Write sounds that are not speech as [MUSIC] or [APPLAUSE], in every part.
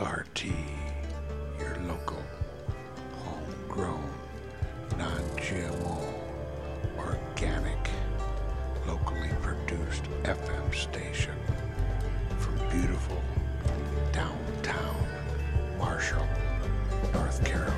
ART, your local, homegrown, non GMO, organic, locally produced FM station from beautiful downtown Marshall, North Carolina.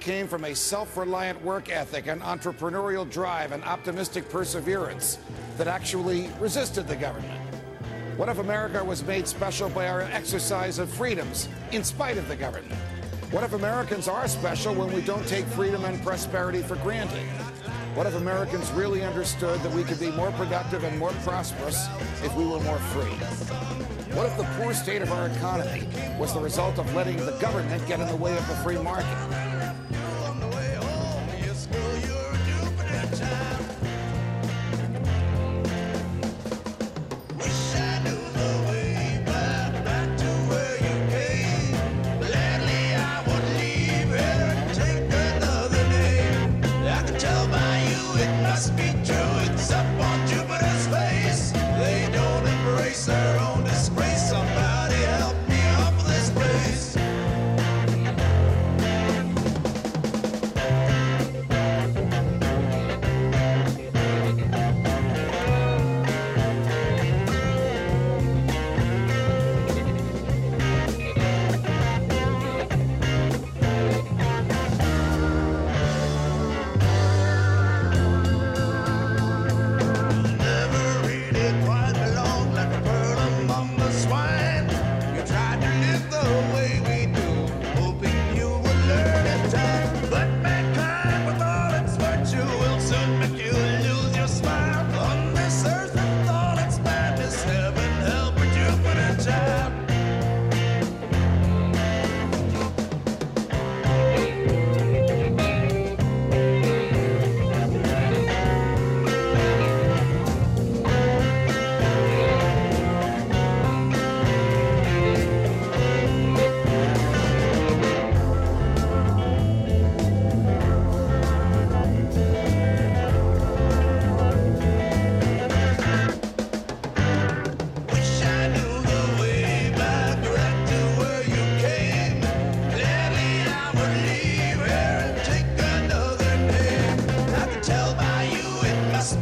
Came from a self reliant work ethic, an entrepreneurial drive, and optimistic perseverance that actually resisted the government? What if America was made special by our exercise of freedoms in spite of the government? What if Americans are special when we don't take freedom and prosperity for granted? What if Americans really understood that we could be more productive and more prosperous if we were more free? What if the poor state of our economy was the result of letting the government get in the way of the free market?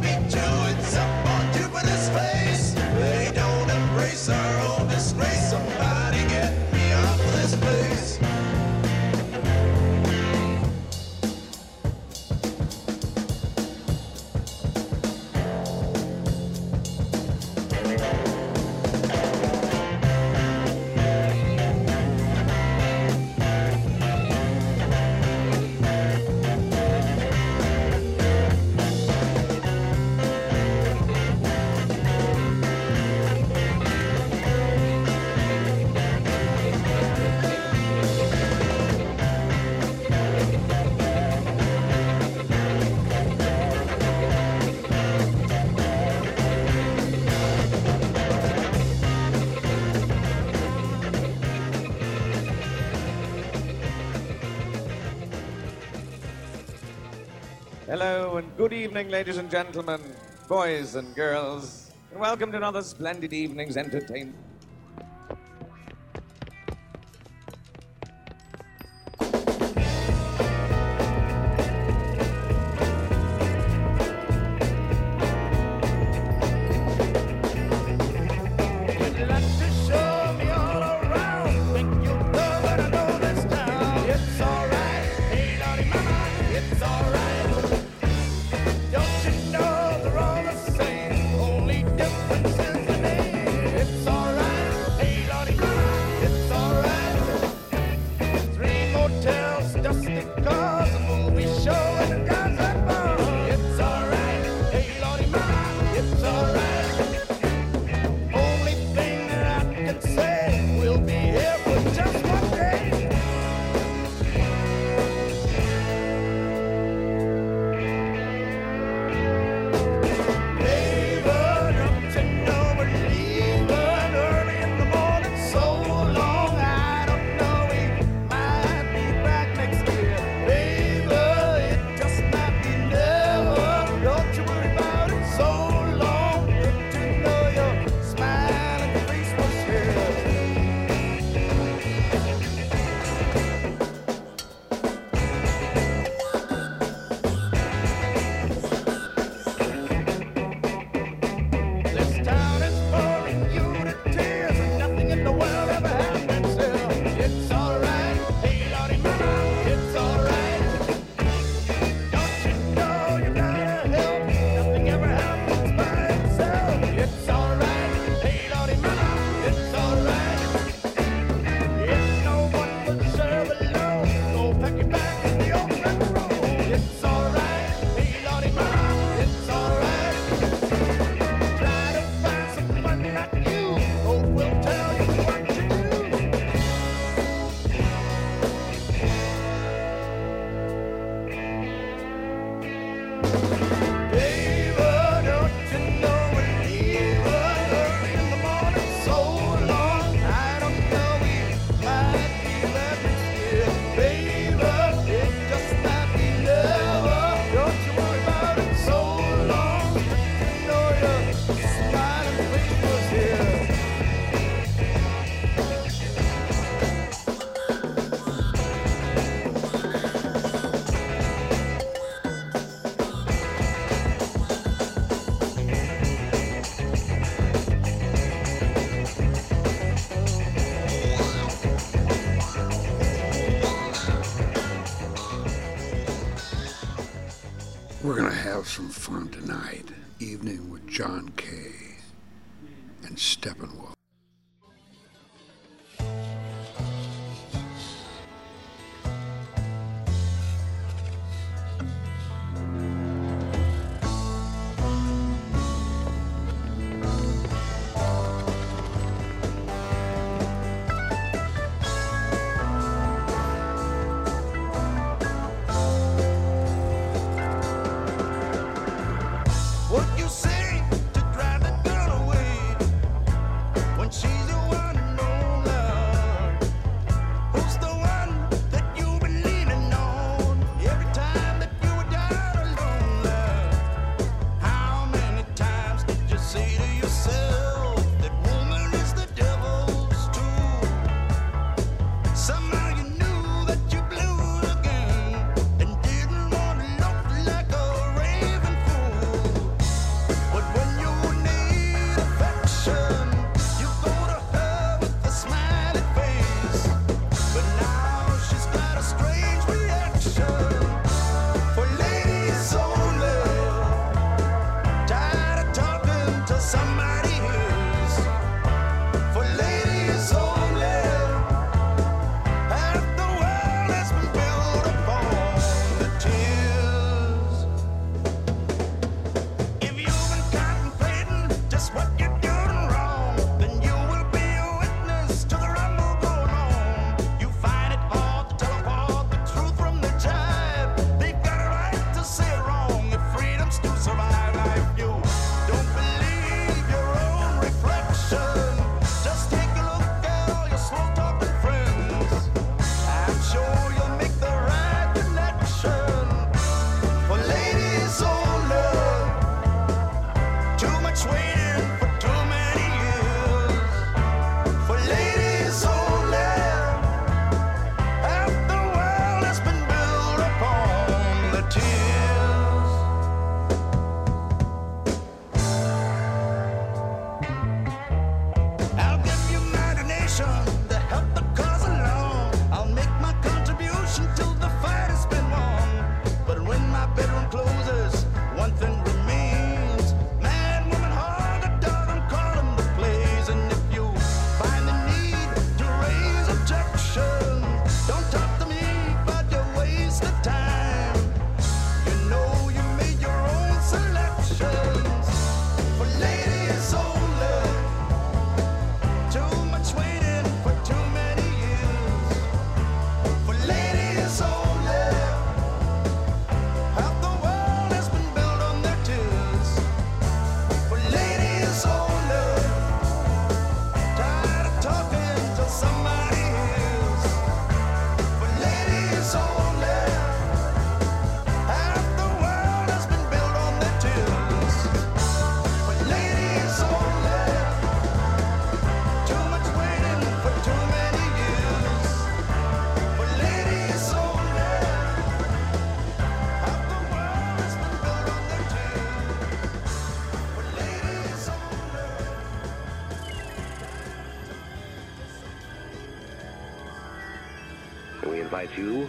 Be true. It's good evening, ladies and gentlemen, boys and girls, and welcome to another splendid evening's entertainment. have some fun tonight. Evening with John Kay and Steppenwolf.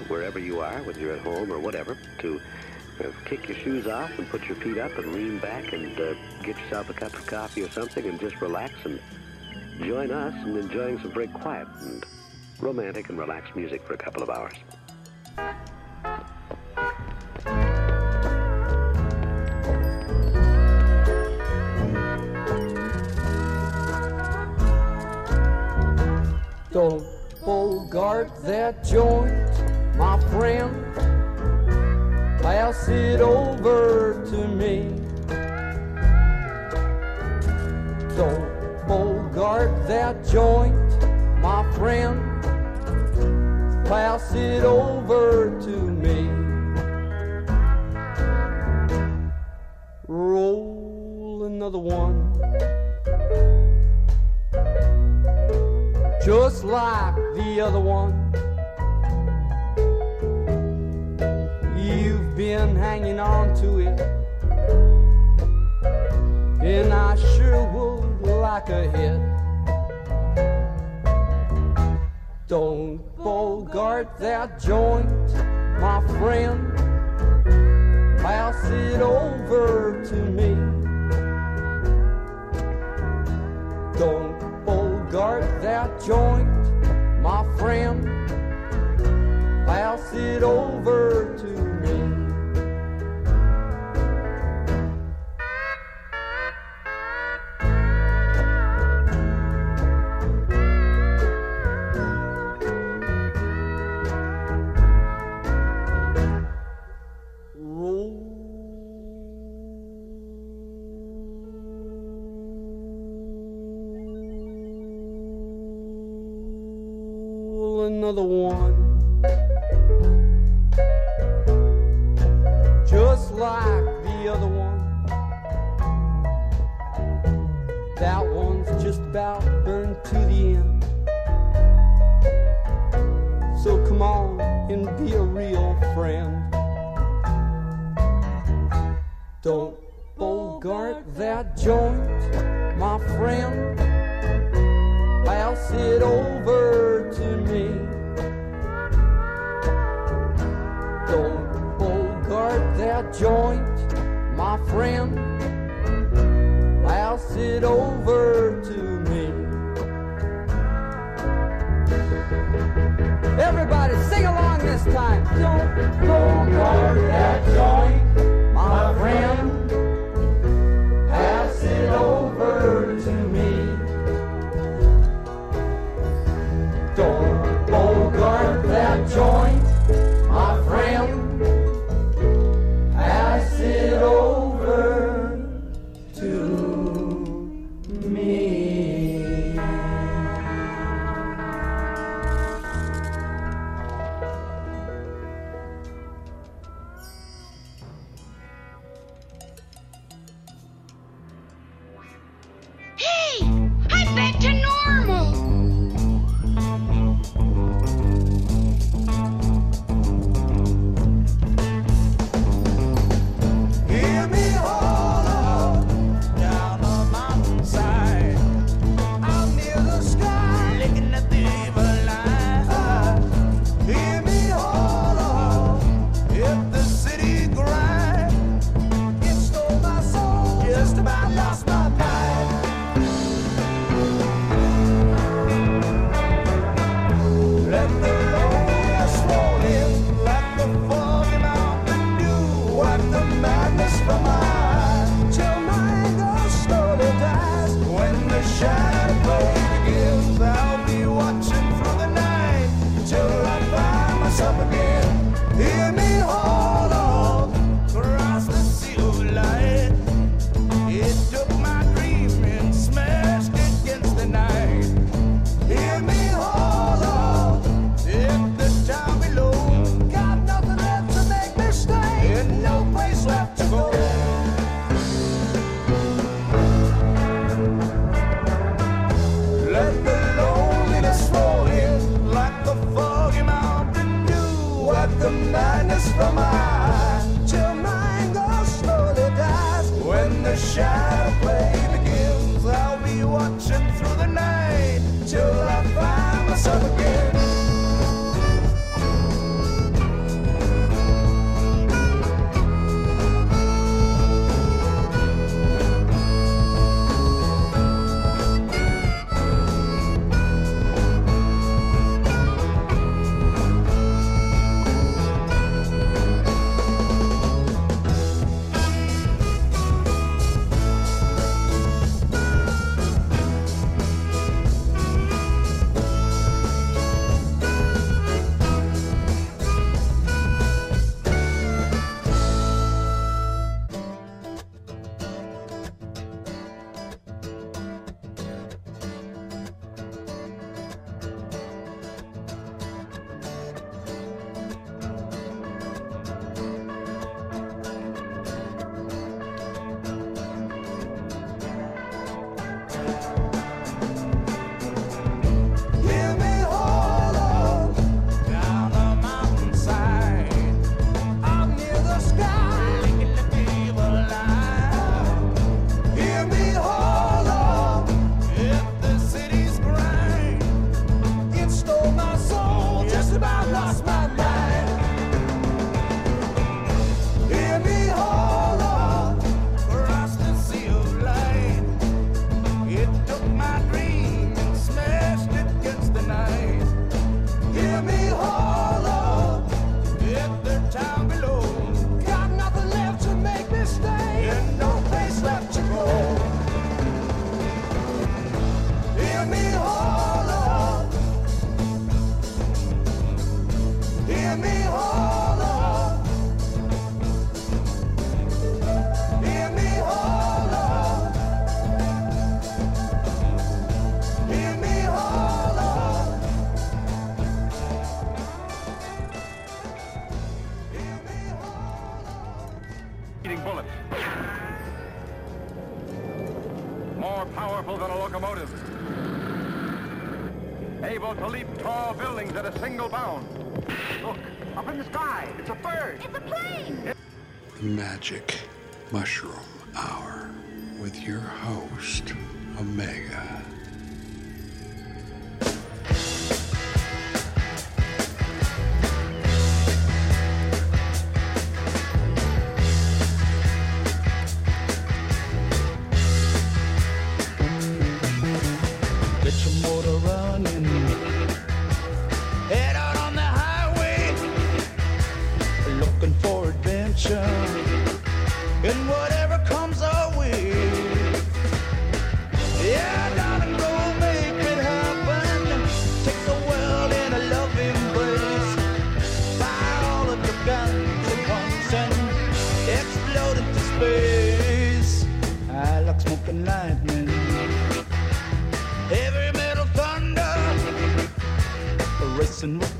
wherever you are, whether you're at home or whatever, to uh, kick your shoes off and put your feet up and lean back and uh, get yourself a cup of coffee or something and just relax and join us in enjoying some very quiet and romantic and relaxed music for a couple of hours. Don't bogart that joint my friend, pass it over to me. Don't bogart that joint, my friend, pass it over to me. Roll another one. Just like the other one. been hanging on to it. And I sure would like a hit. Don't bogart that joint, my friend. Pass it over to me. Don't bogart that joint, my friend. Pass it over to me. nothing more.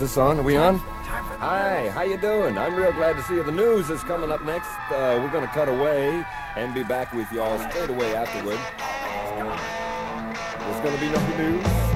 this on? Are we on? Hi, how you doing? I'm real glad to see you. The news is coming up next. Uh, we're going to cut away and be back with y'all straight away afterward. There's going to be nothing new.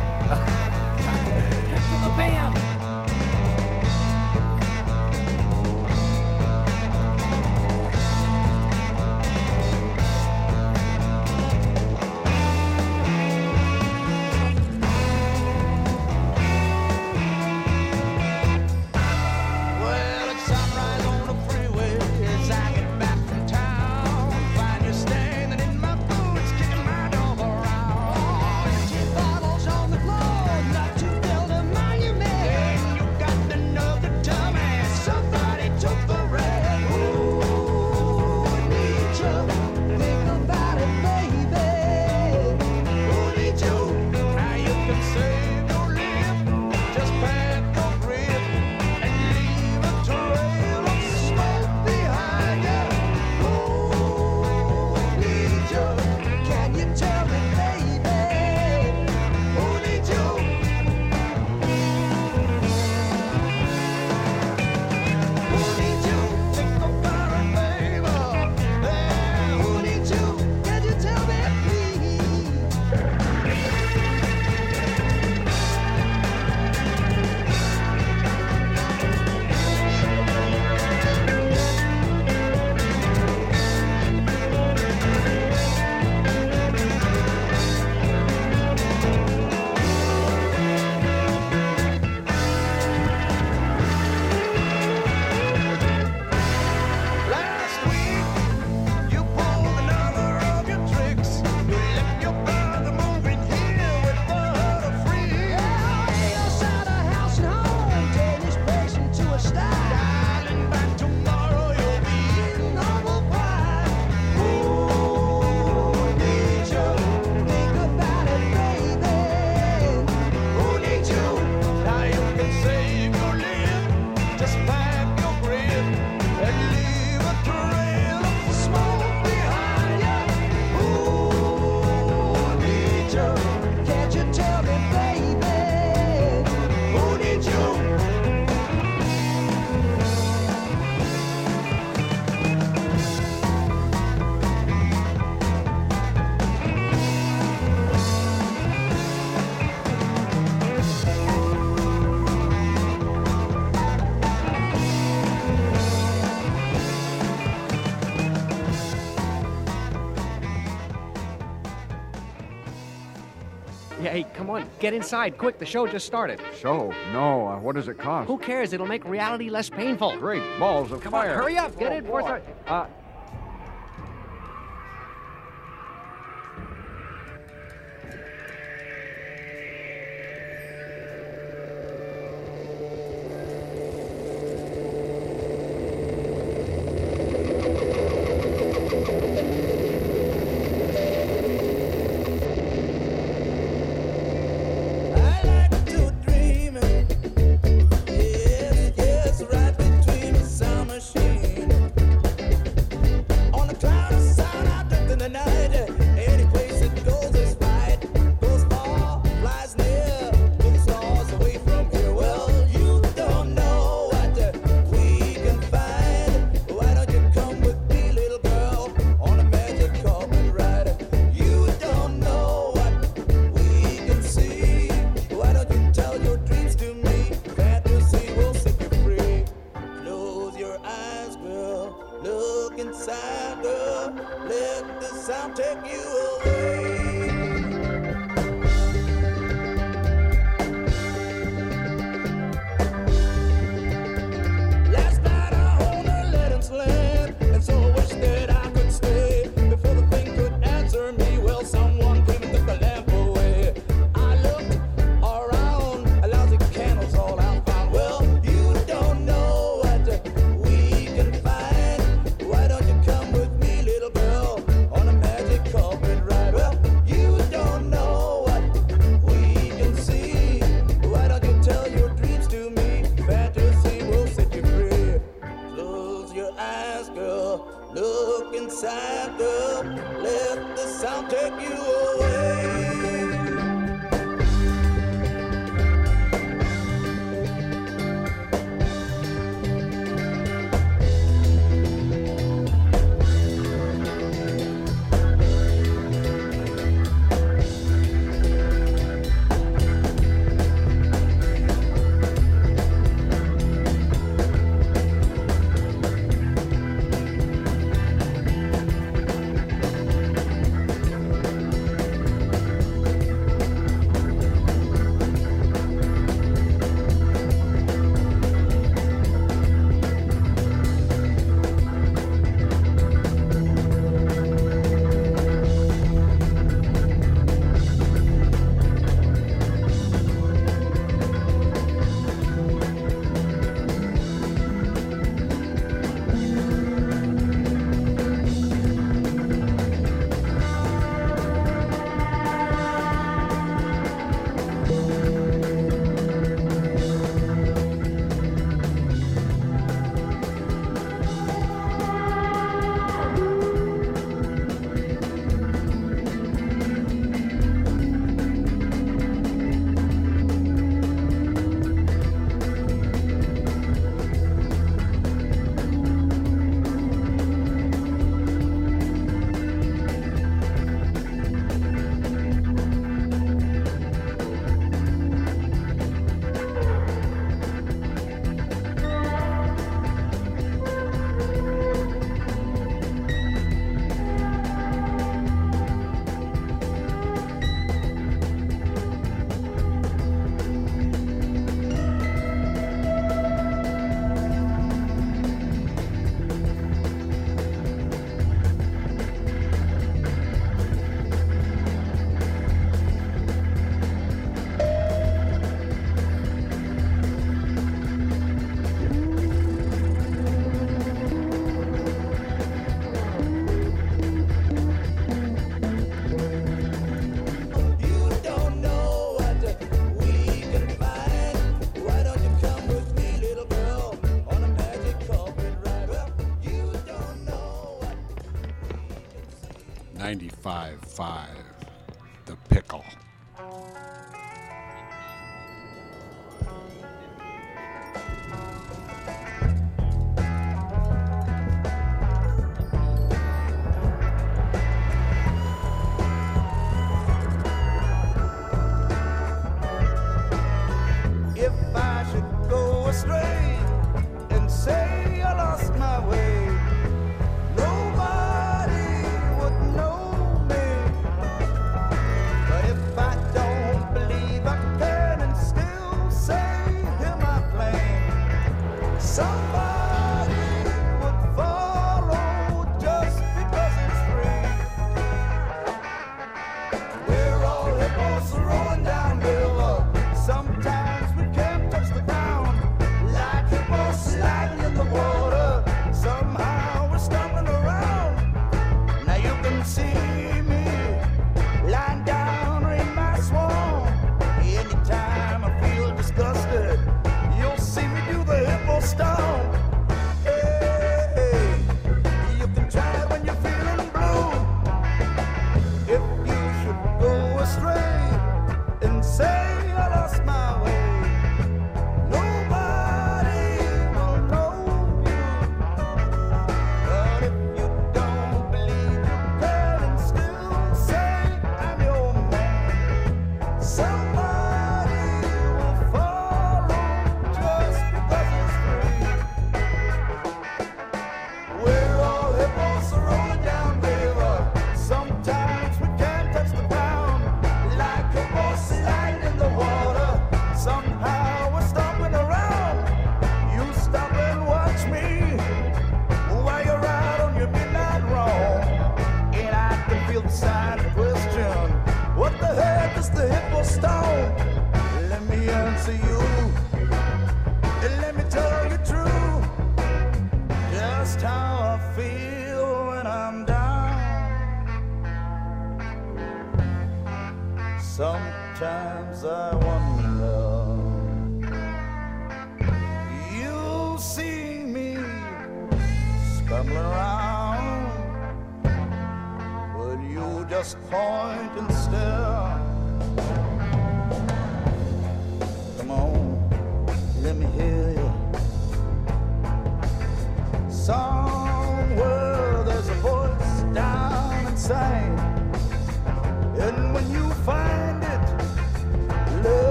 Get inside, quick. The show just started. Show? No. Uh, what does it cost? Who cares? It'll make reality less painful. Great balls of Come fire. on, hurry up. Get oh, in. Boy.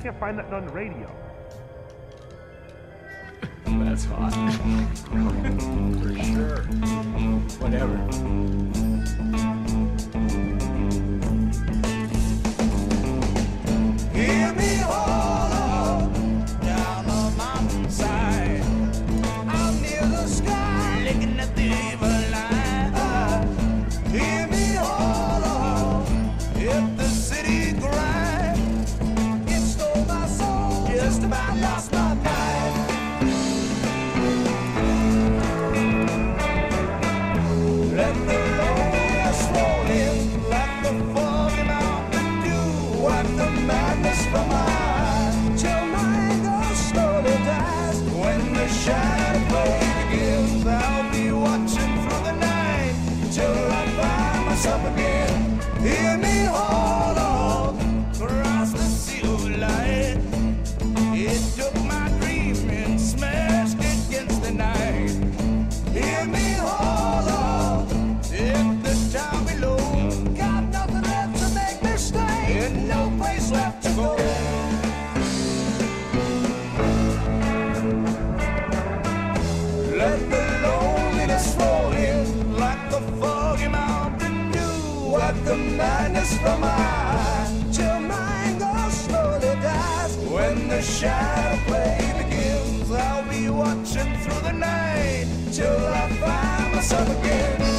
I can't find that on the radio. [LAUGHS] That's hot. [LAUGHS] For sure. Whatever. the madness from my eyes till mine goes slowly dies. When the shadow play begins, I'll be watching through the night till I find myself again.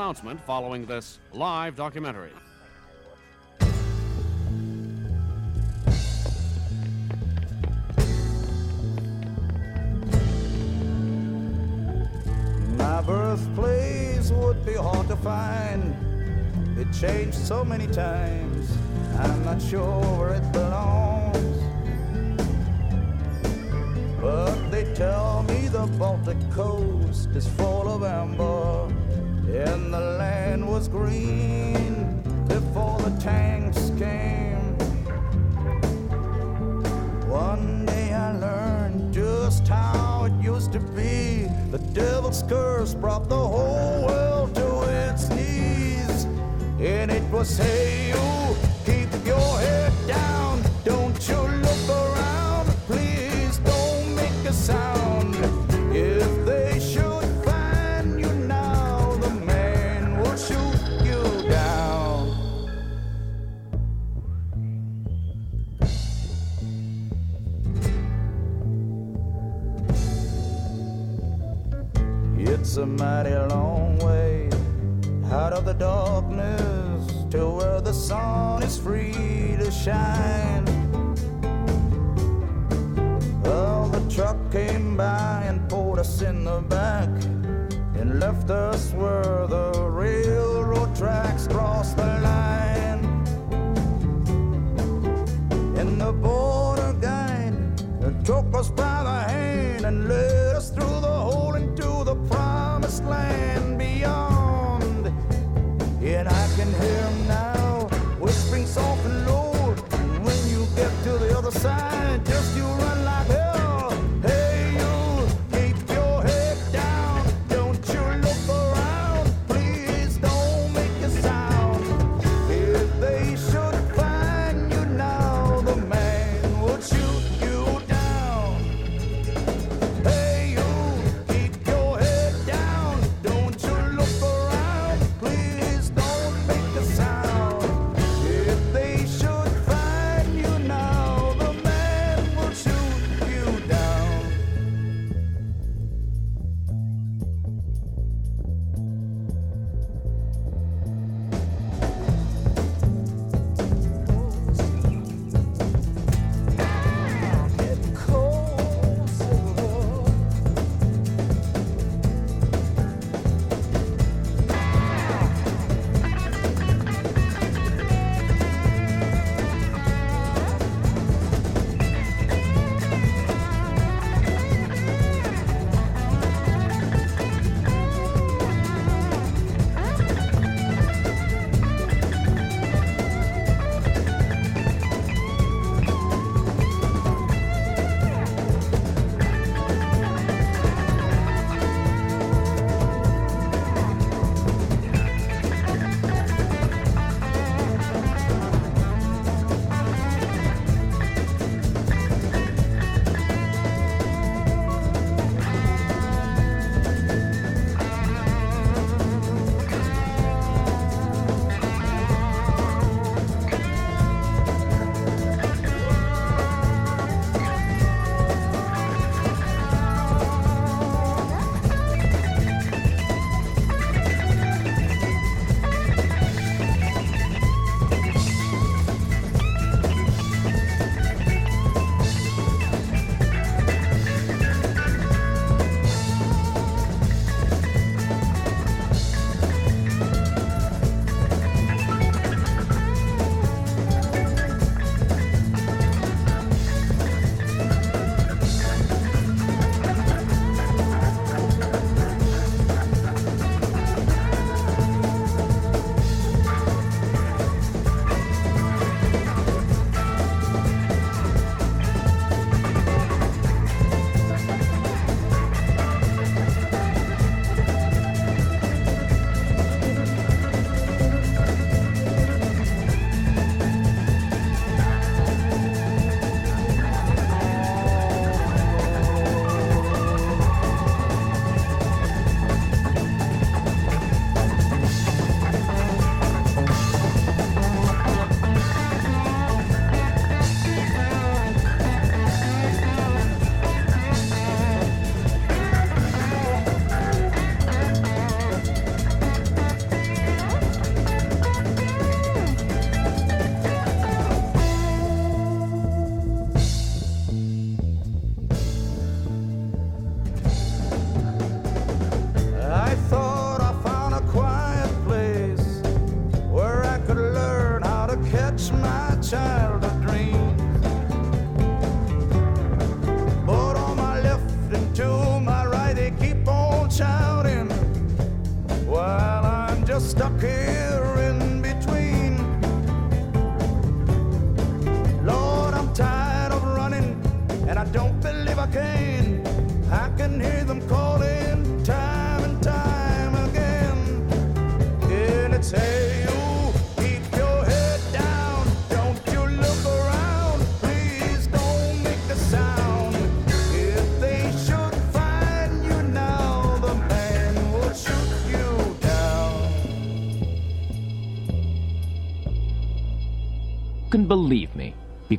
Announcement following this live documentary. My birthplace would be hard to find. It changed so many times. I'm not sure where it belongs. But they tell me the Baltic coast is full of amber. And the land was green before the tanks came. One day I learned just how it used to be. The devil's curse brought the whole world to its knees. And it was, hey, you, keep your head down. It's a mighty long way out of the darkness to where the sun is free to shine. Well, the truck came by and pulled us in the back and left us where the railroad tracks cross the other side,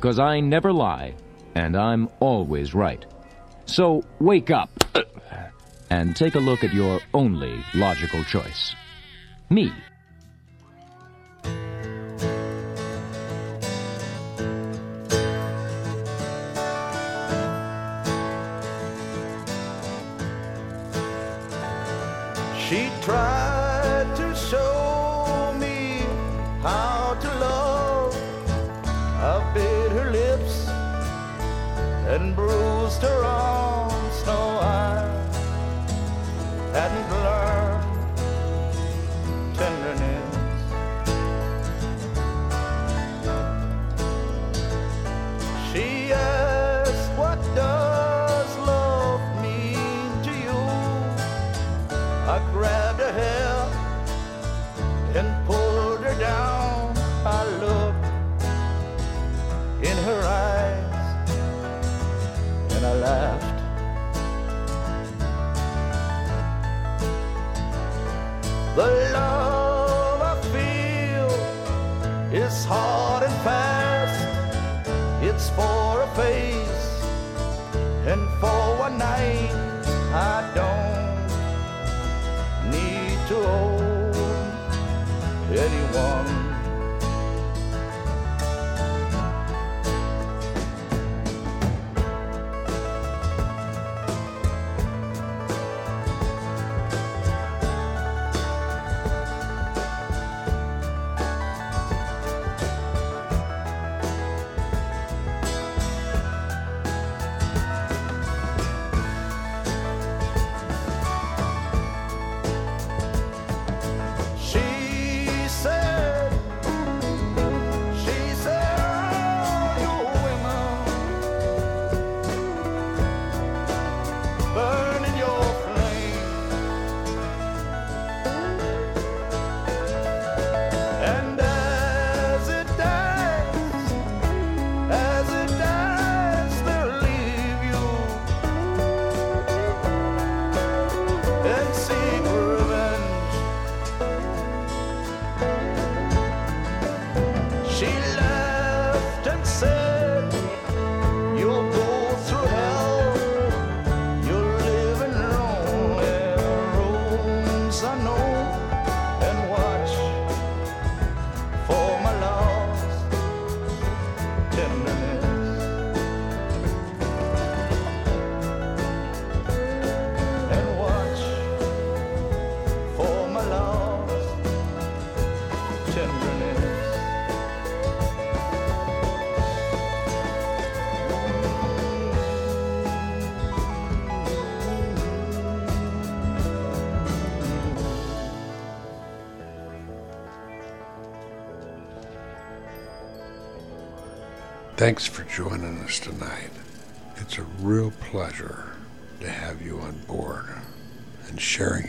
because I never lie, and I'm always right. So wake up and take a look at your only logical choice. Me. I grabbed a head. one joining us tonight. It's a real pleasure to have you on board and sharing.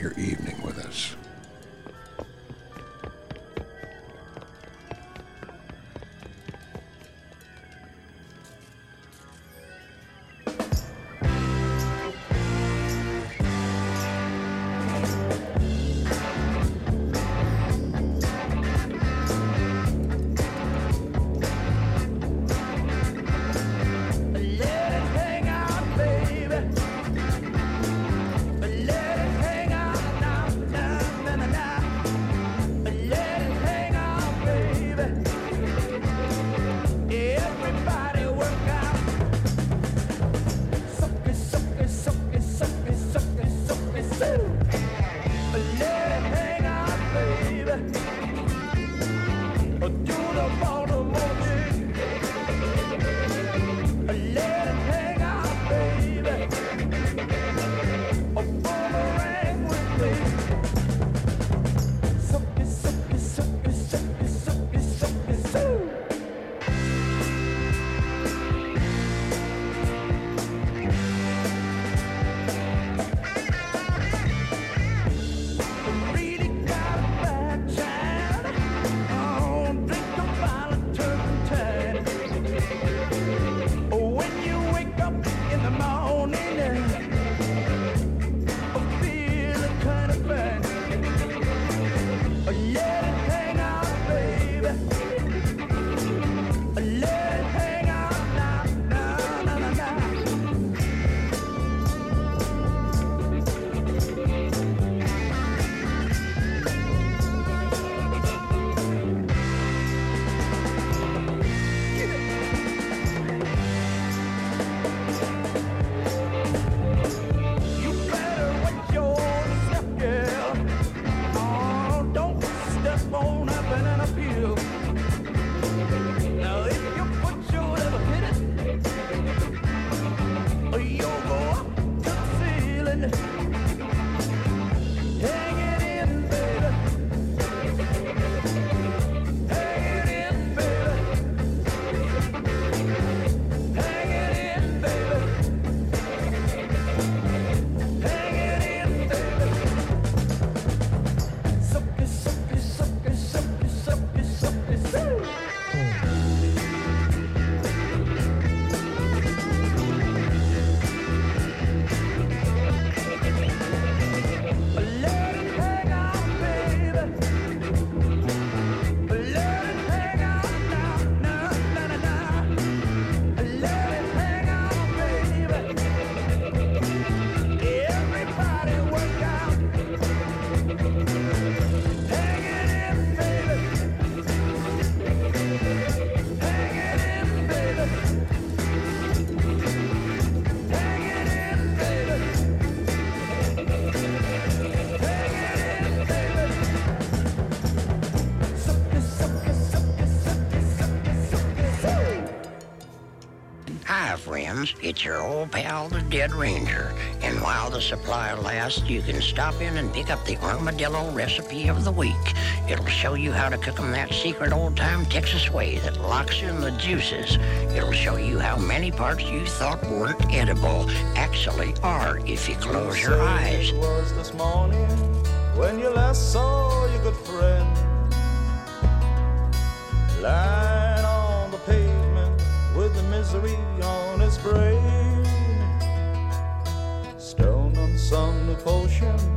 friends, it's your old pal, the Dead Ranger. And while the supply lasts, you can stop in and pick up the Armadillo Recipe of the Week. It'll show you how to cook 'em that secret old-time Texas way that locks in the juices. It'll show you how many parts you thought weren't edible actually are if you close your eyes. It was this morning when you last saw your good friend lying on the pavement with the misery on his brain. Stone on some potion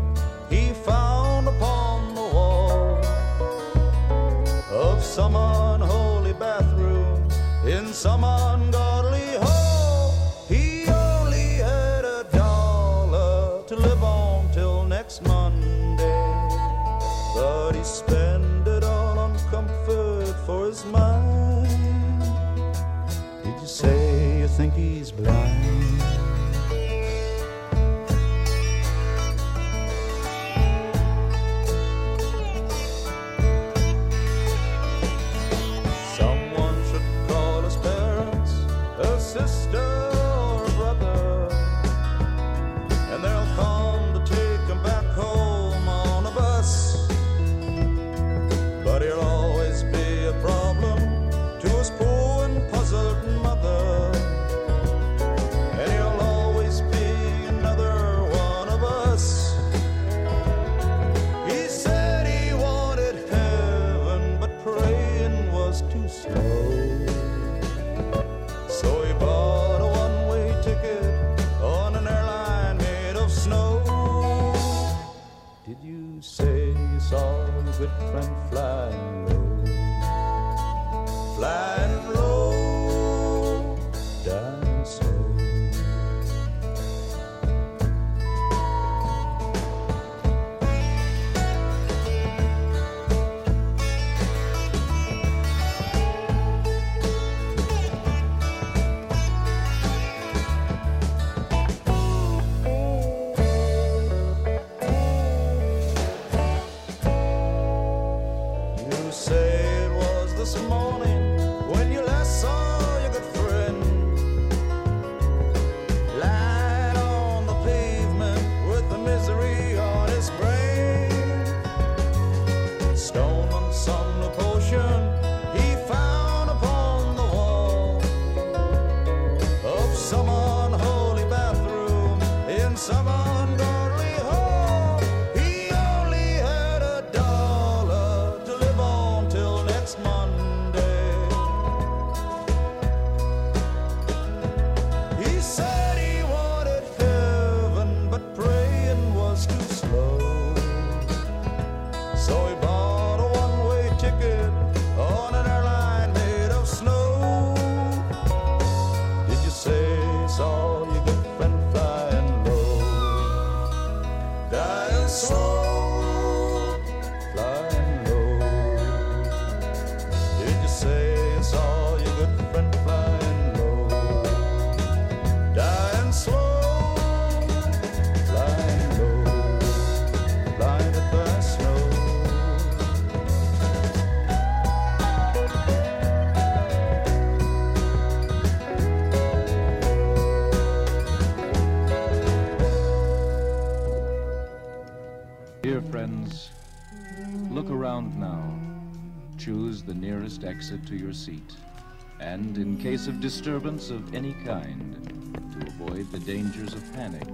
the nearest exit to your seat. And in case of disturbance of any kind, to avoid the dangers of panic,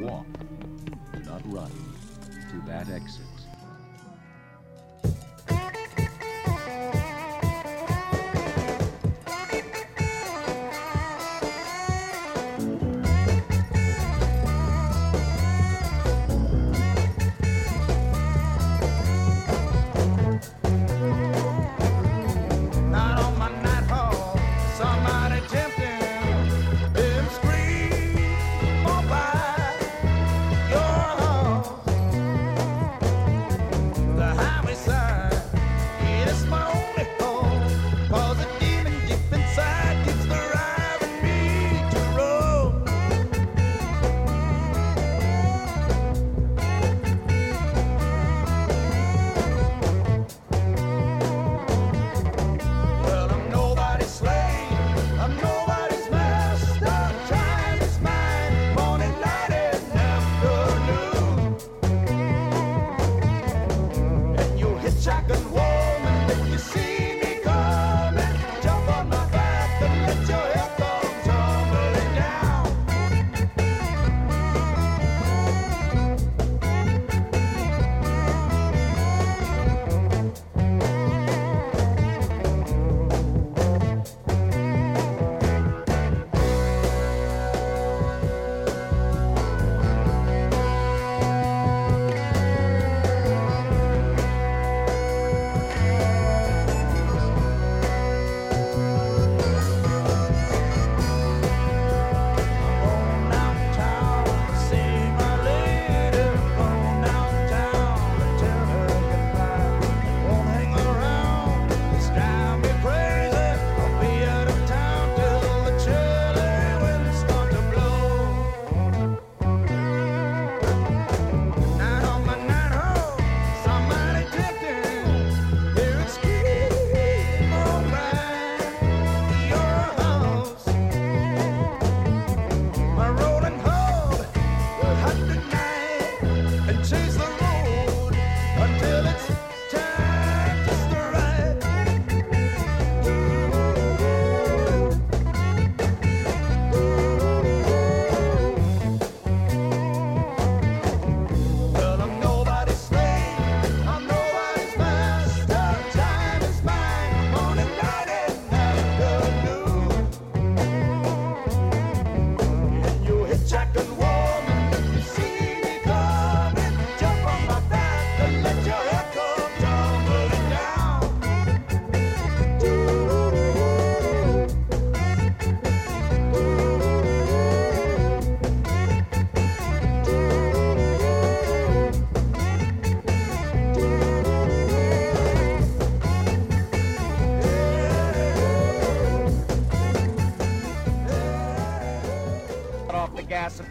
walk, do not run, to that exit.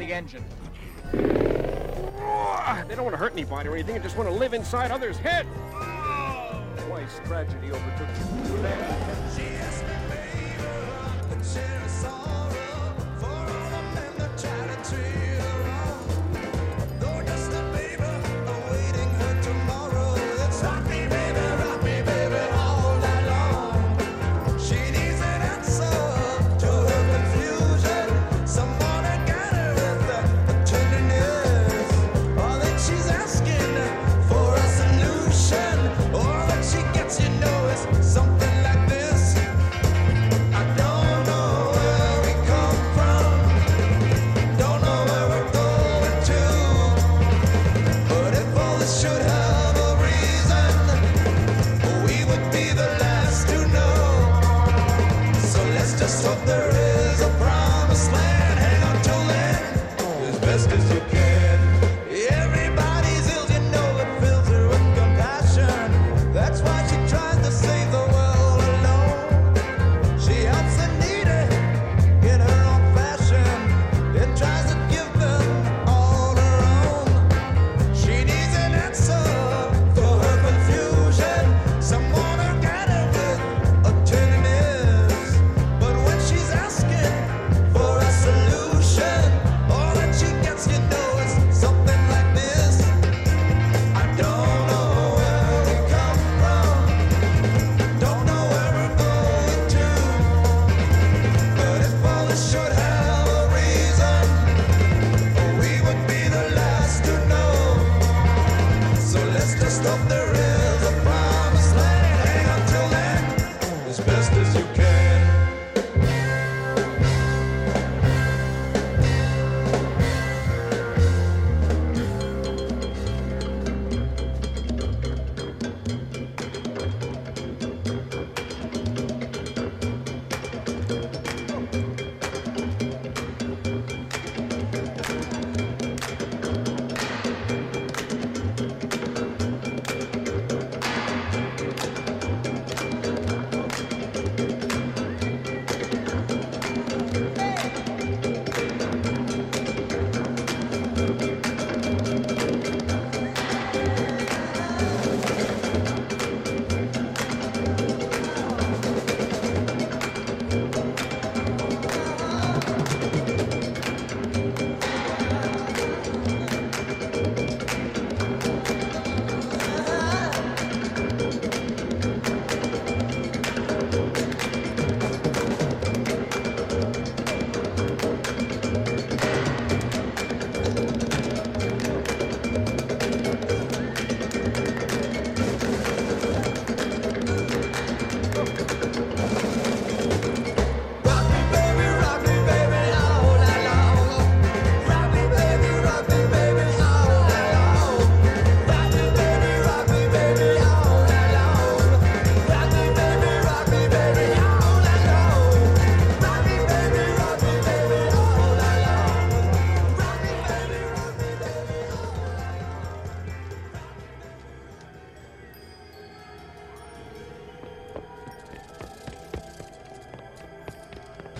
the engine. They don't want to hurt anybody or anything. They just want to live inside others' heads.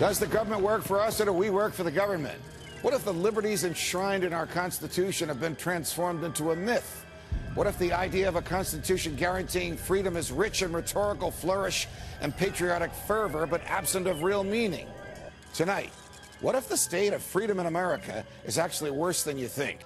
Does the government work for us or do we work for the government? What if the liberties enshrined in our Constitution have been transformed into a myth? What if the idea of a Constitution guaranteeing freedom is rich in rhetorical flourish and patriotic fervor, but absent of real meaning? Tonight, what if the state of freedom in America is actually worse than you think?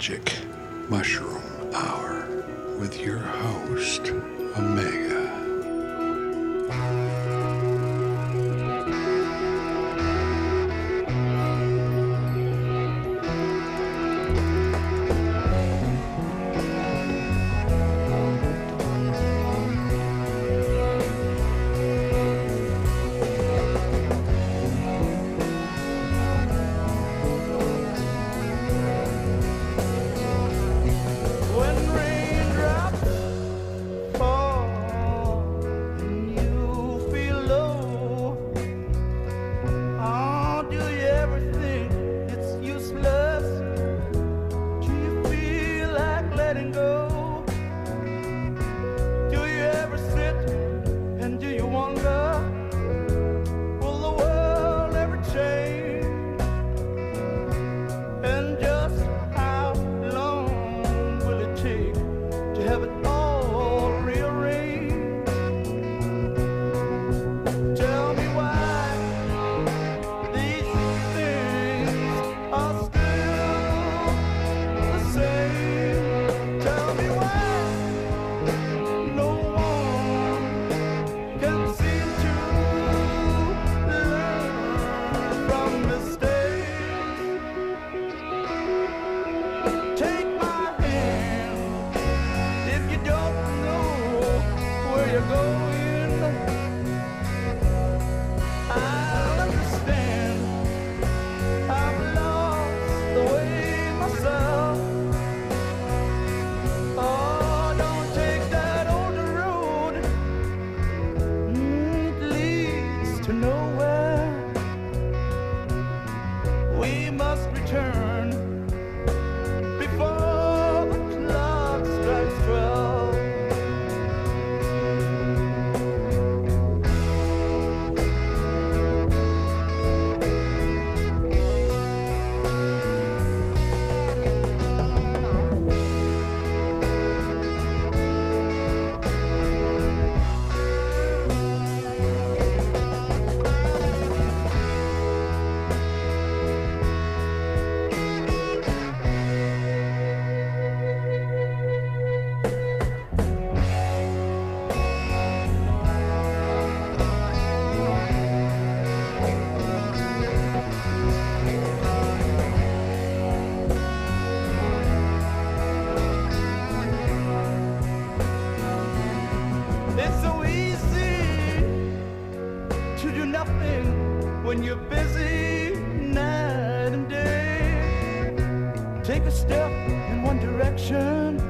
magic mushroom. to do nothing when you're busy night and day. Take a step in one direction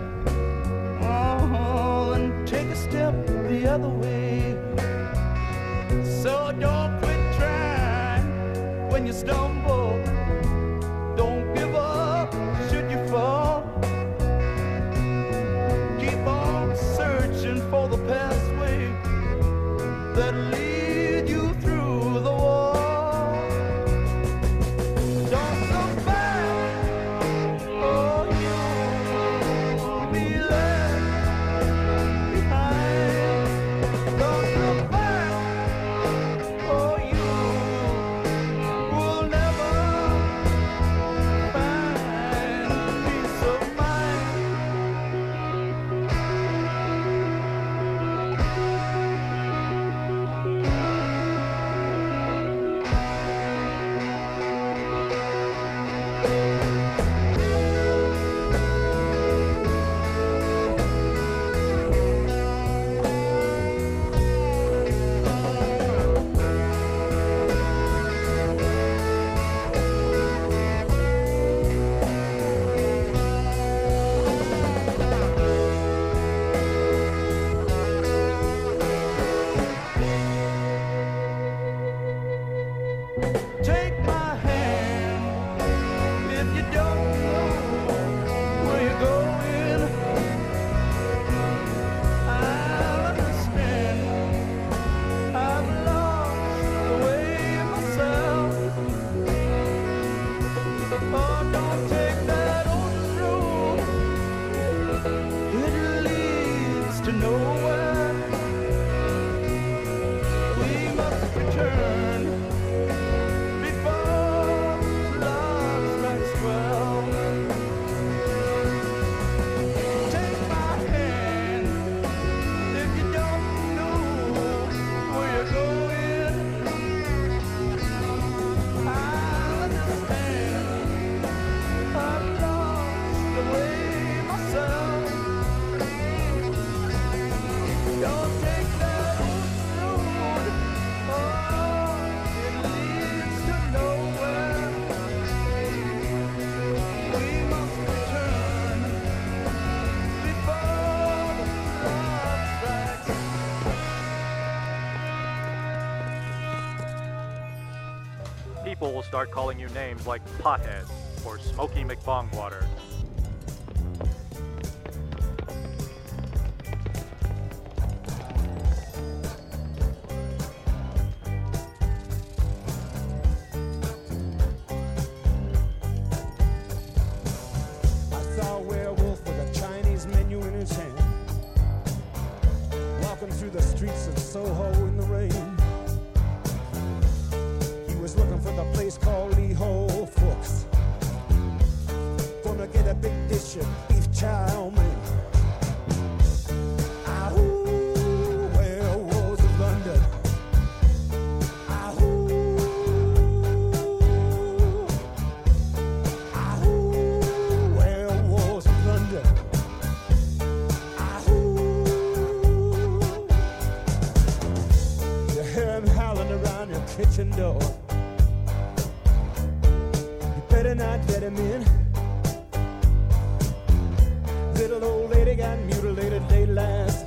start calling you names like Pothead or Smoky McBongwater.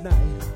night.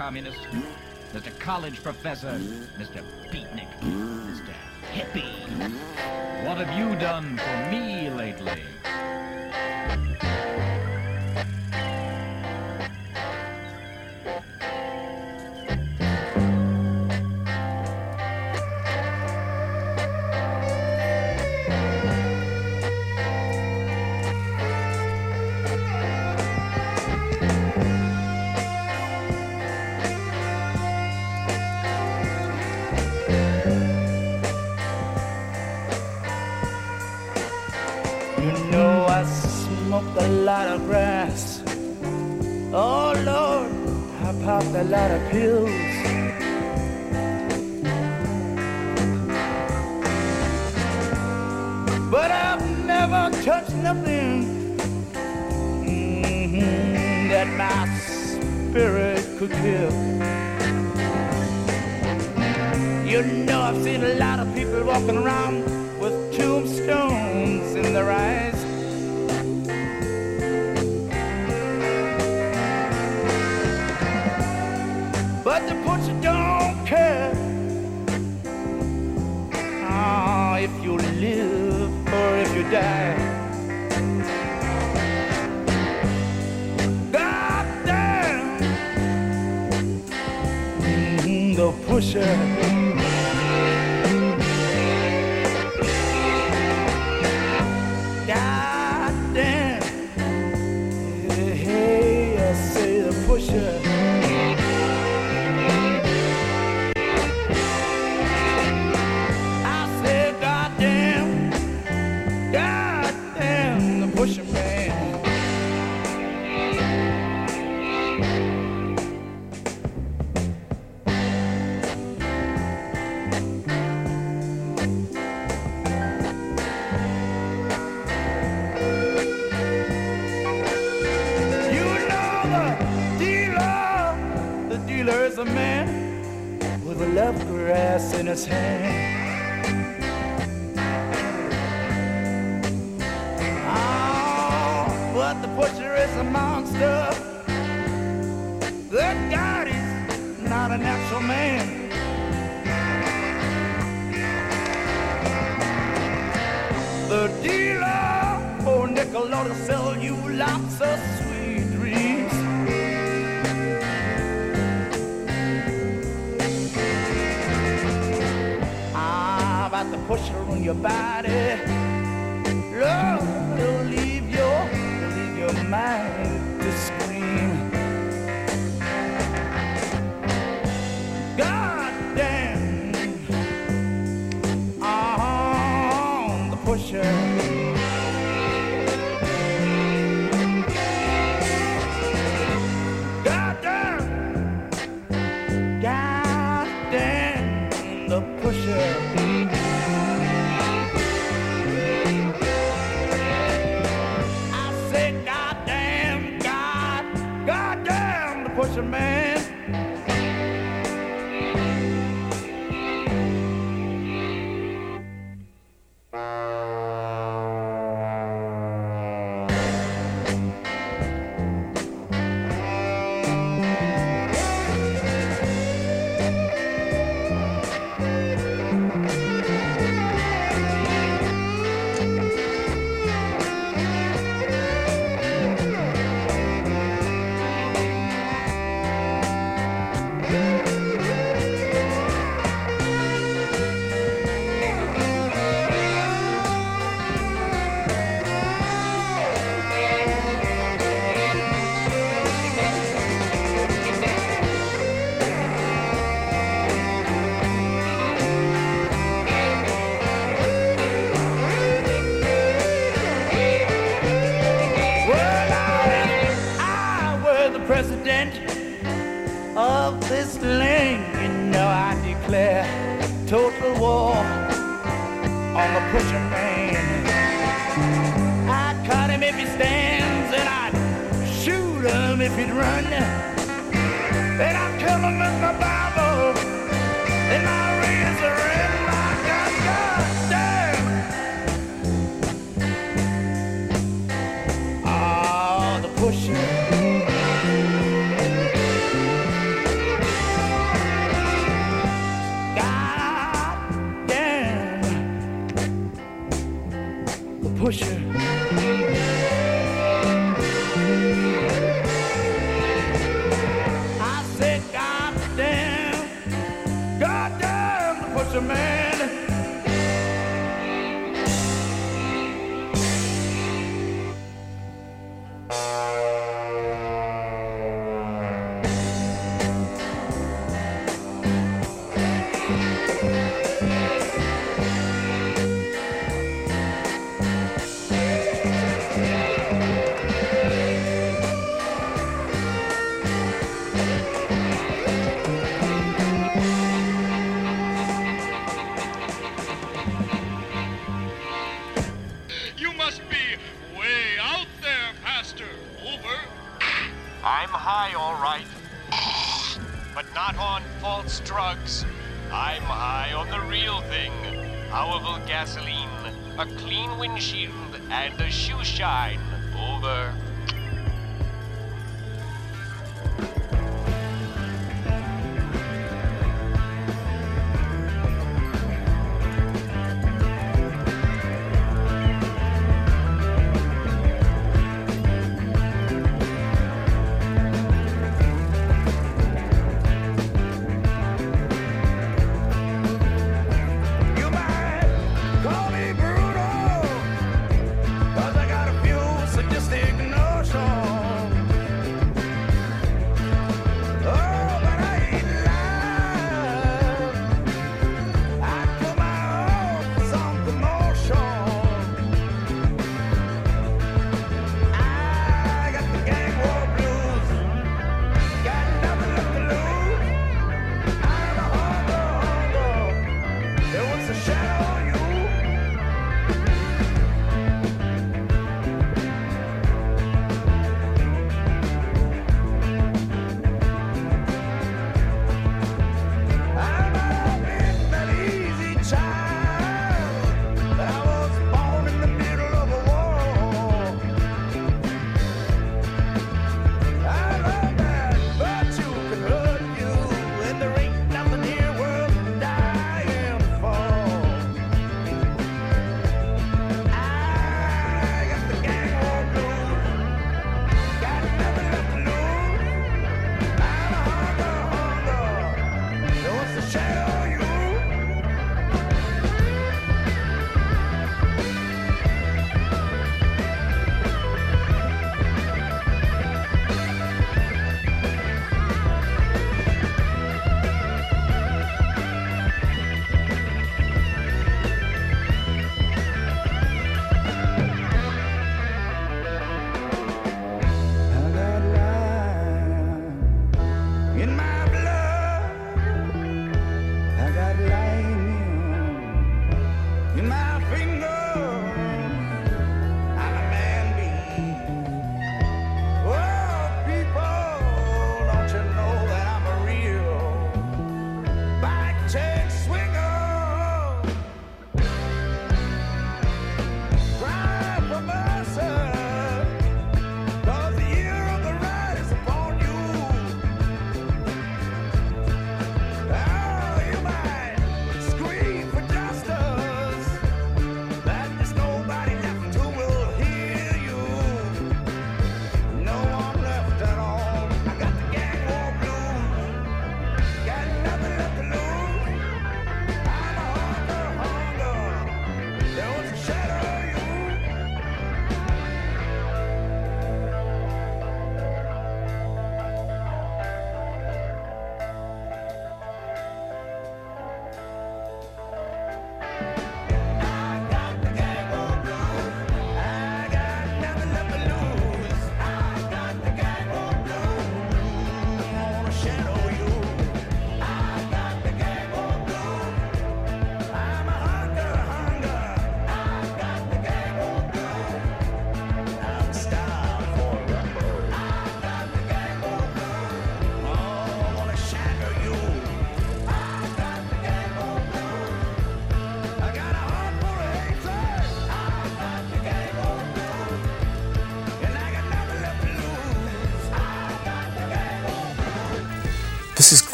communist, Mr. College Professor, Mr.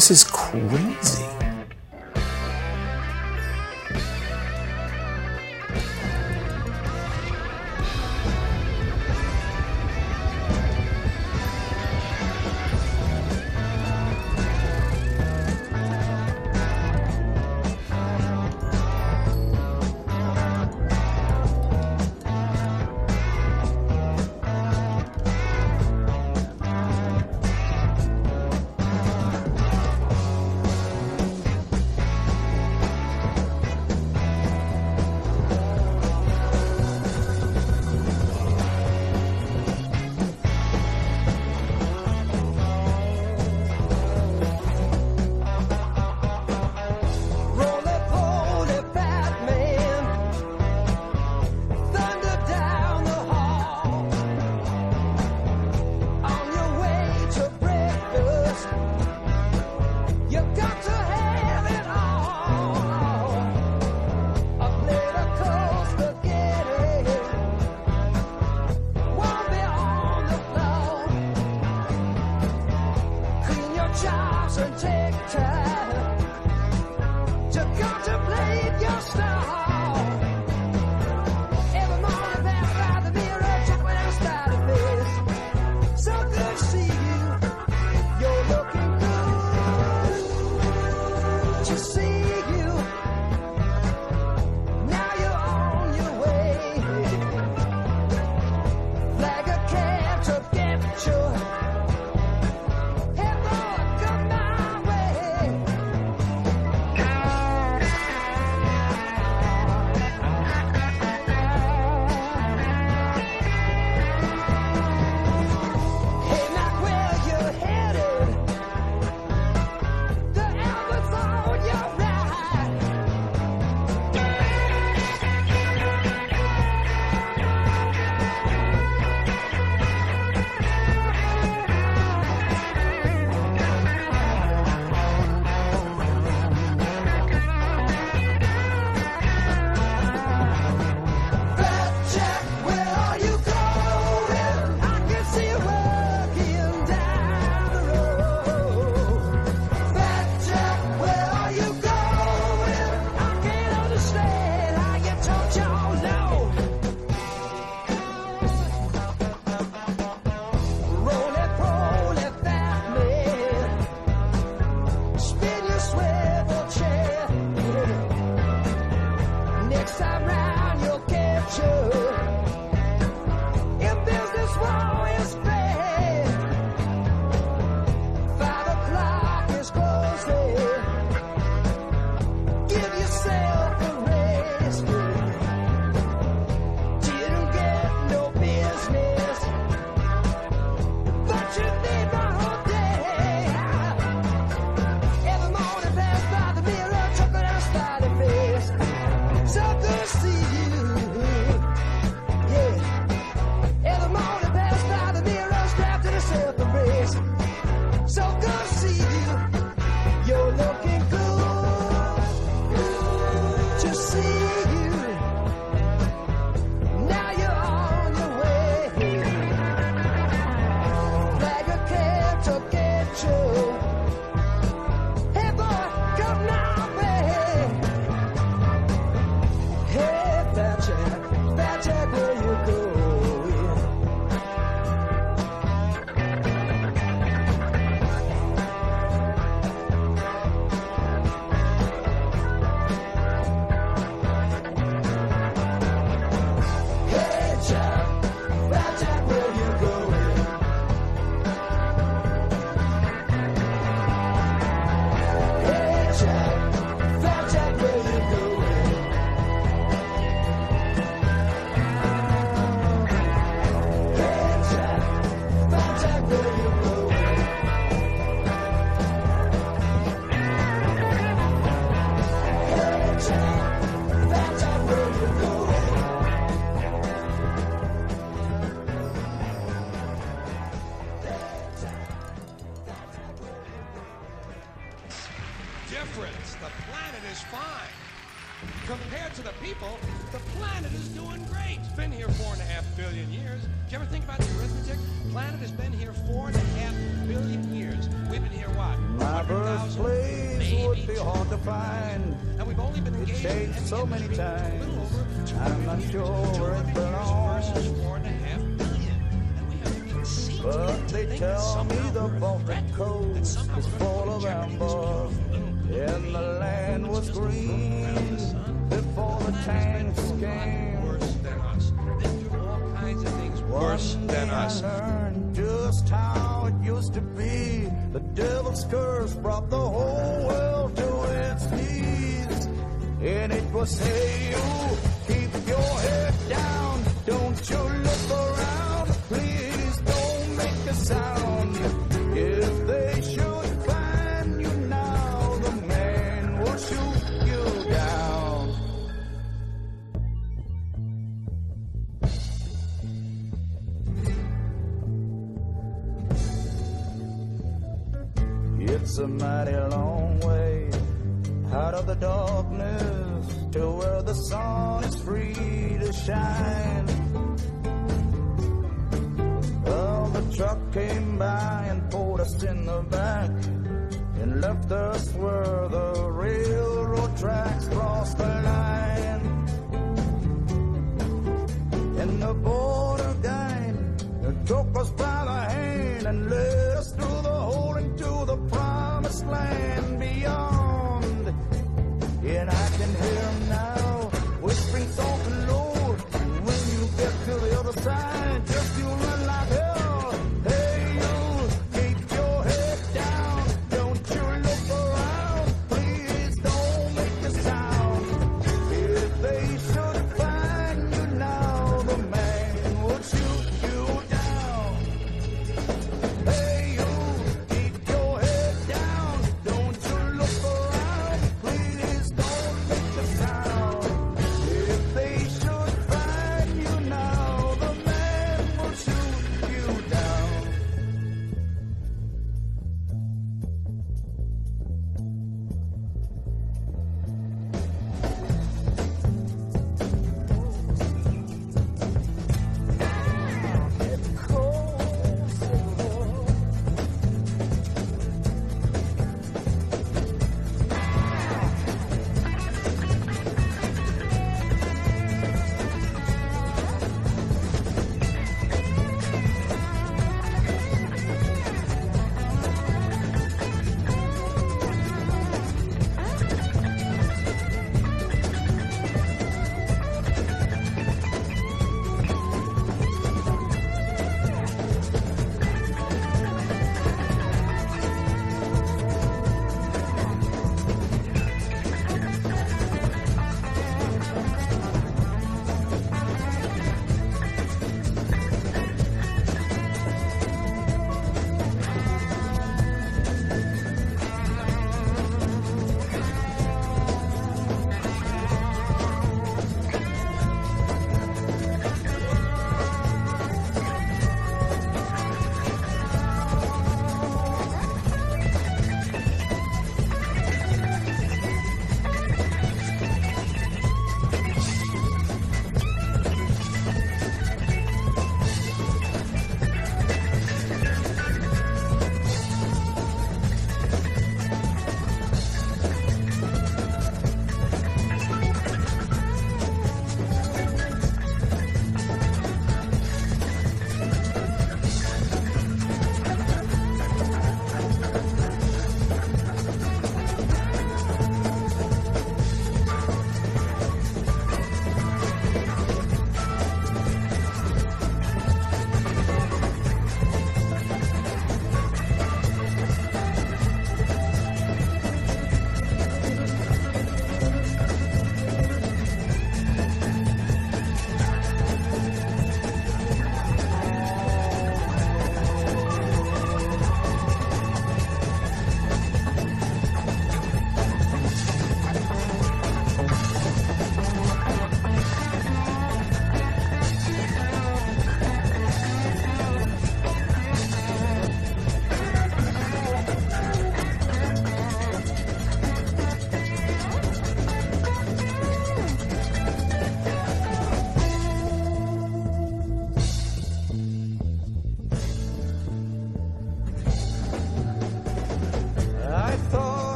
this is crazy.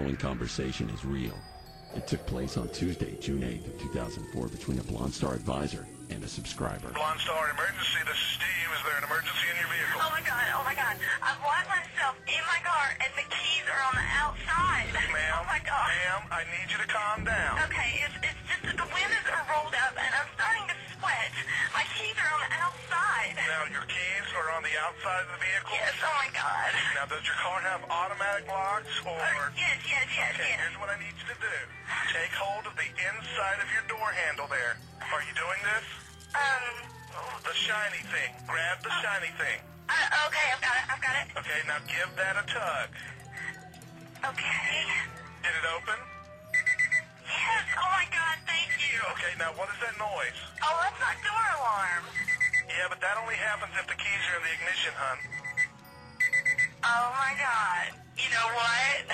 Following conversation is real. It took place on Tuesday, June 8th of 2004 between a Blonde Star advisor and a subscriber. Blonde Star Emergency, this is Steve. Is there an emergency in your vehicle? Oh my god, oh my god. I've locked myself in my car and the keys are on the outside. Ma'am, Oh my god. ma'am, I need you to calm down. Okay, it's, it's just that the windows are rolled up and I'm starting to sweat. My keys are on the outside. Now, your keys are on the outside of the vehicle? Now, does your car have automatic locks or... Yes, yes, yes, Okay, yes. here's what I need you to do. Take hold of the inside of your door handle there. Are you doing this? Um, The shiny thing. Grab the shiny thing. uh, okay, I've got it, I've got it. Okay, now give that a tug. Okay. Did it open? Yes, oh my god, thank you. Okay, now what is that noise? Oh, that's my door alarm. Yeah, but that only happens if the keys are in the ignition, hun. Oh my god. You know what?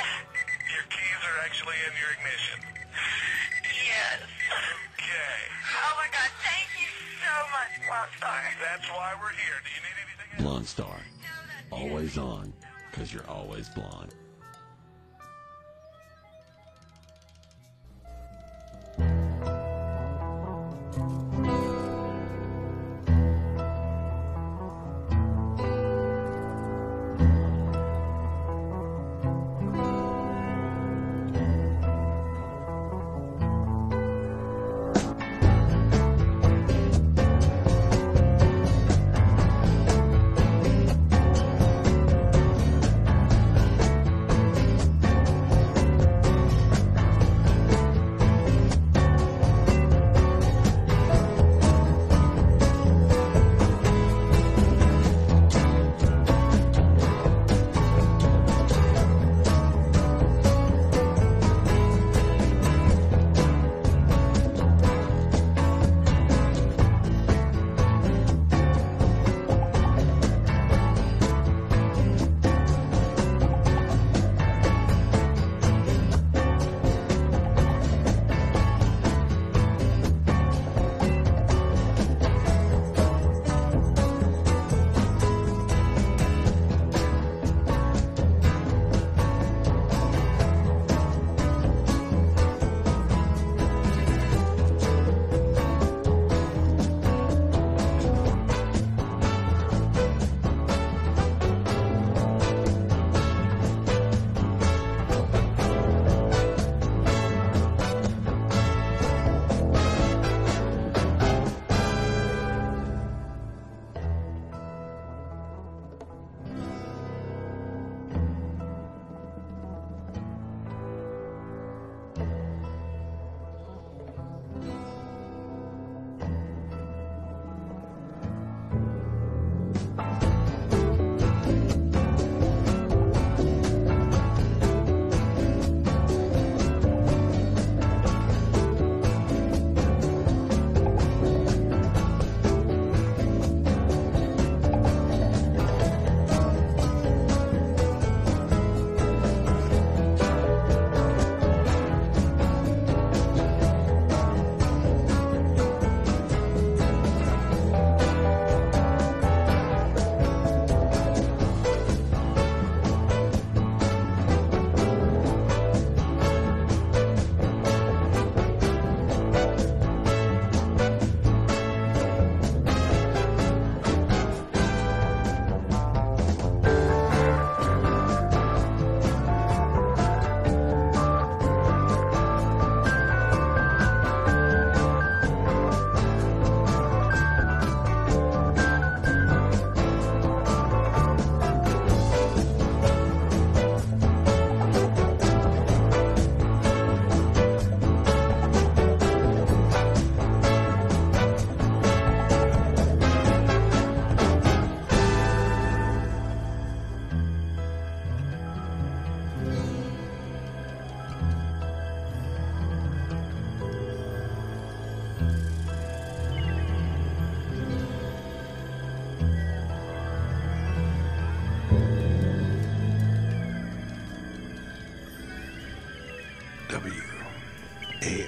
Your keys are actually in your ignition. Yes. Okay. Oh my god, thank you so much, Blonde Star. That's why we're here. Do you need anything else? Blonde Star. Always on, because you're always blonde.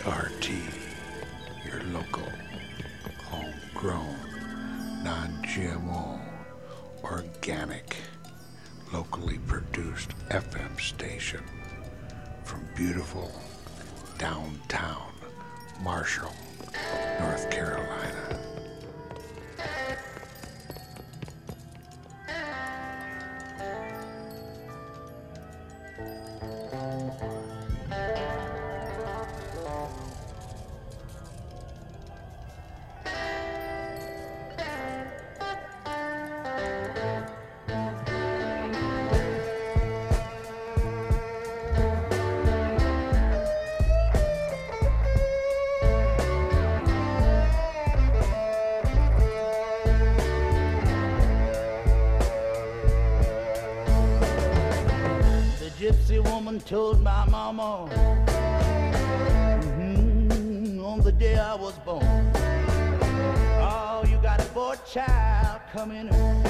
A told my mama mhm, on the day I was born. Oh, you got a boy child coming. Oh,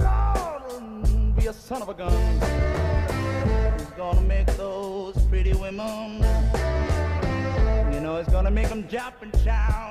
Lord, be a son of a gun. He's gonna make those pretty women. You know, it's gonna make them jump and shout.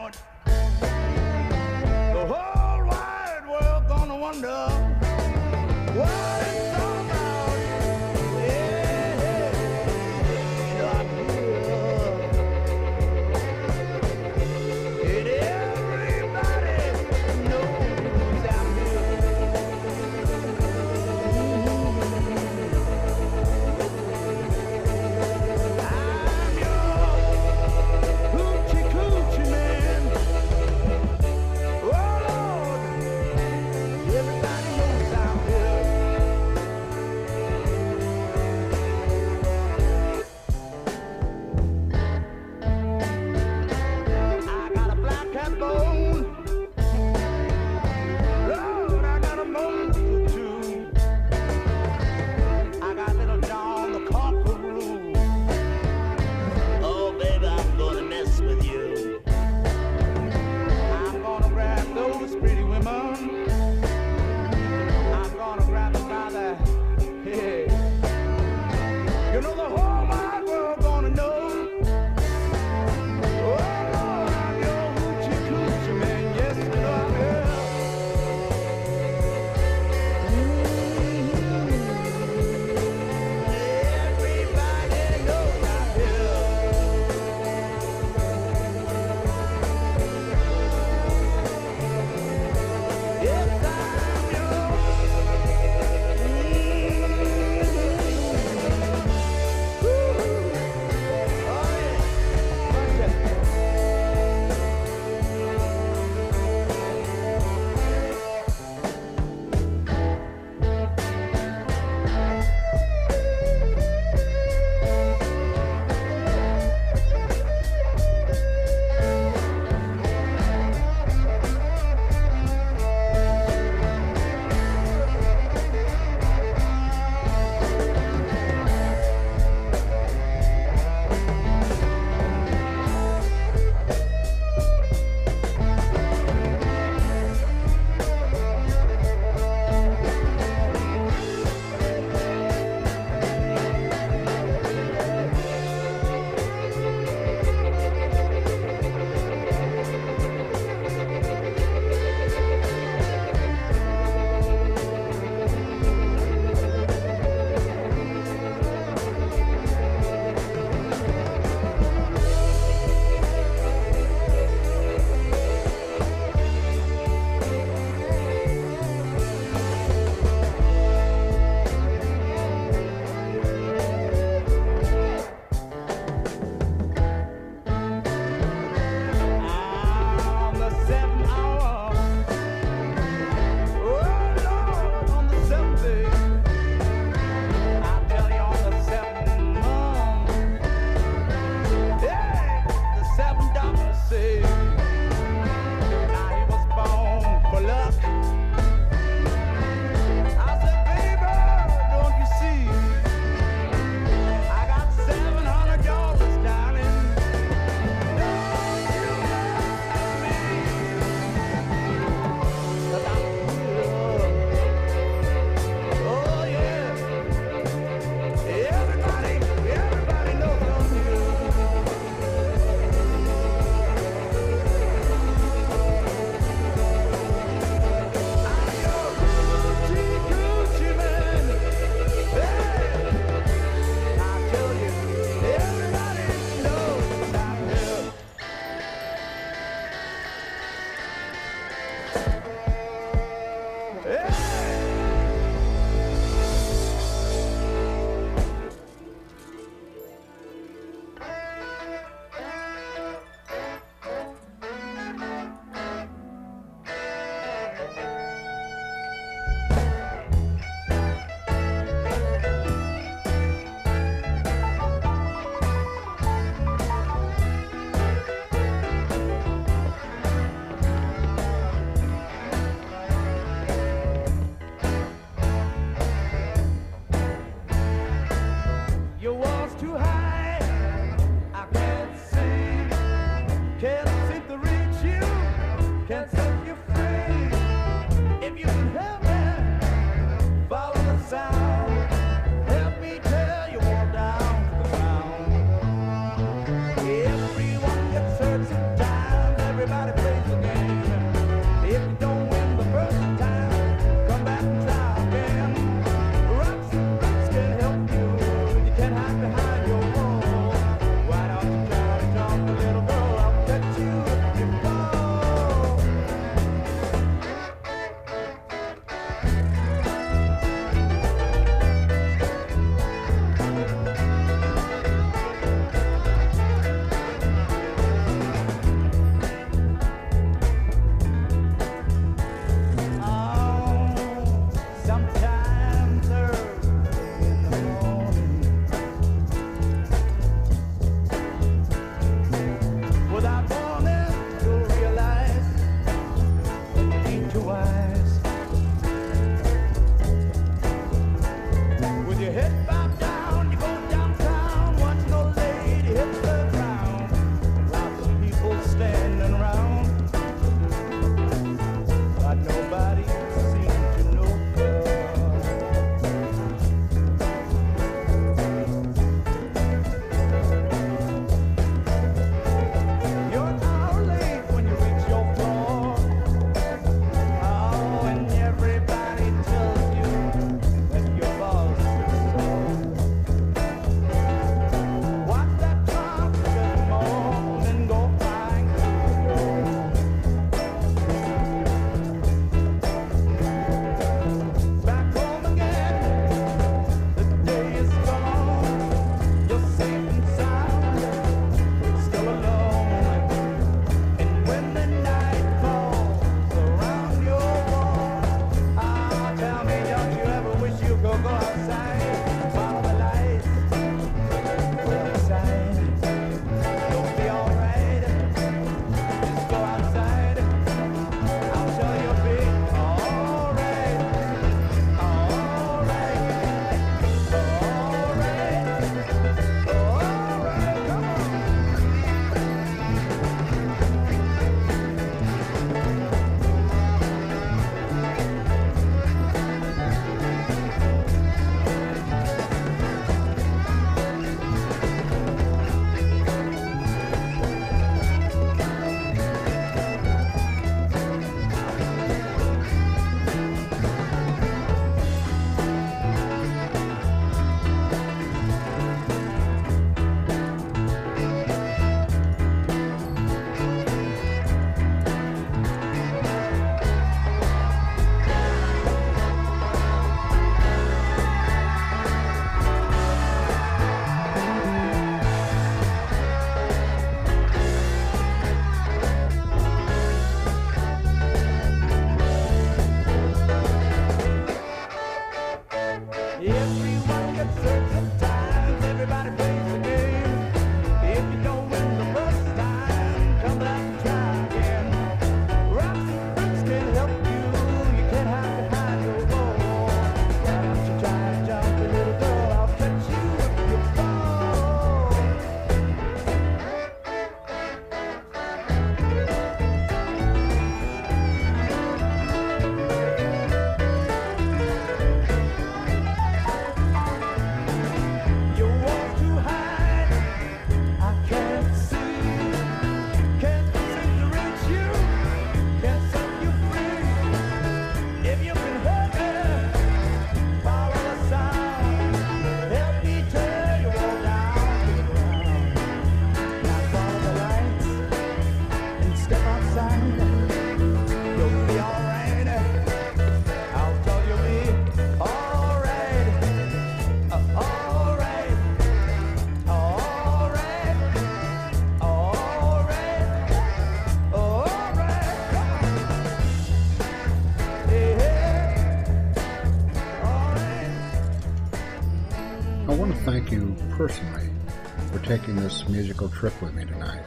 taking this musical trip with me tonight.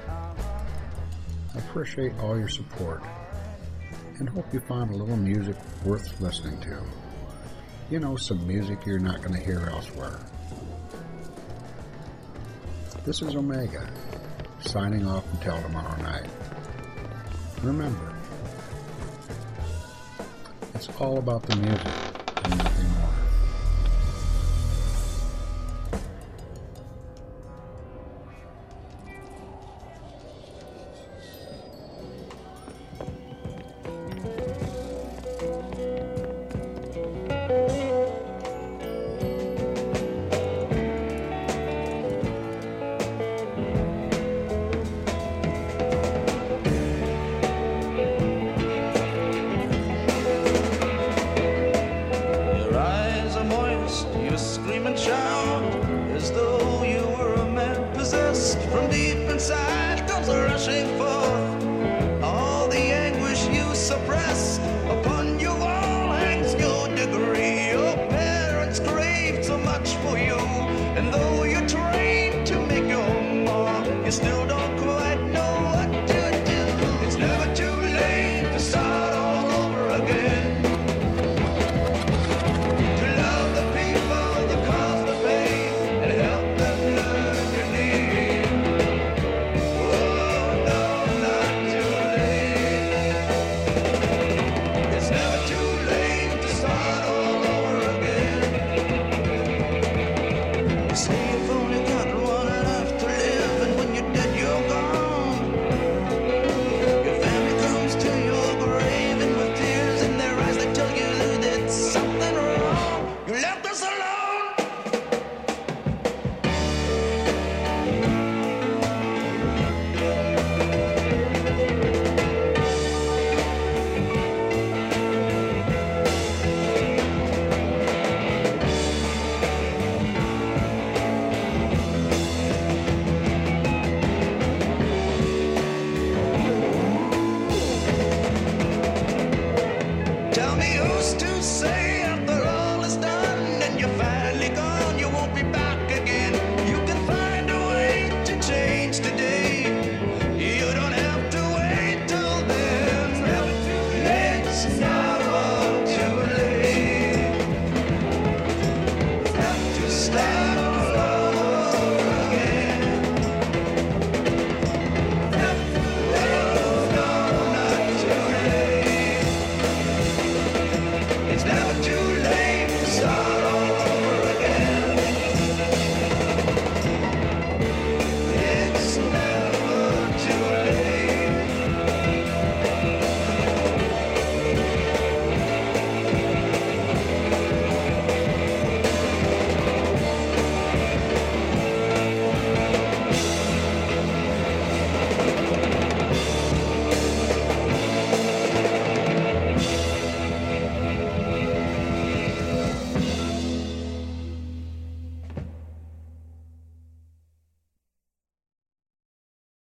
I appreciate all your support and hope you find a little music worth listening to. You know, some music you're not going to hear elsewhere. This is Omega, signing off until tomorrow night. Remember, it's all about the music and nothing more.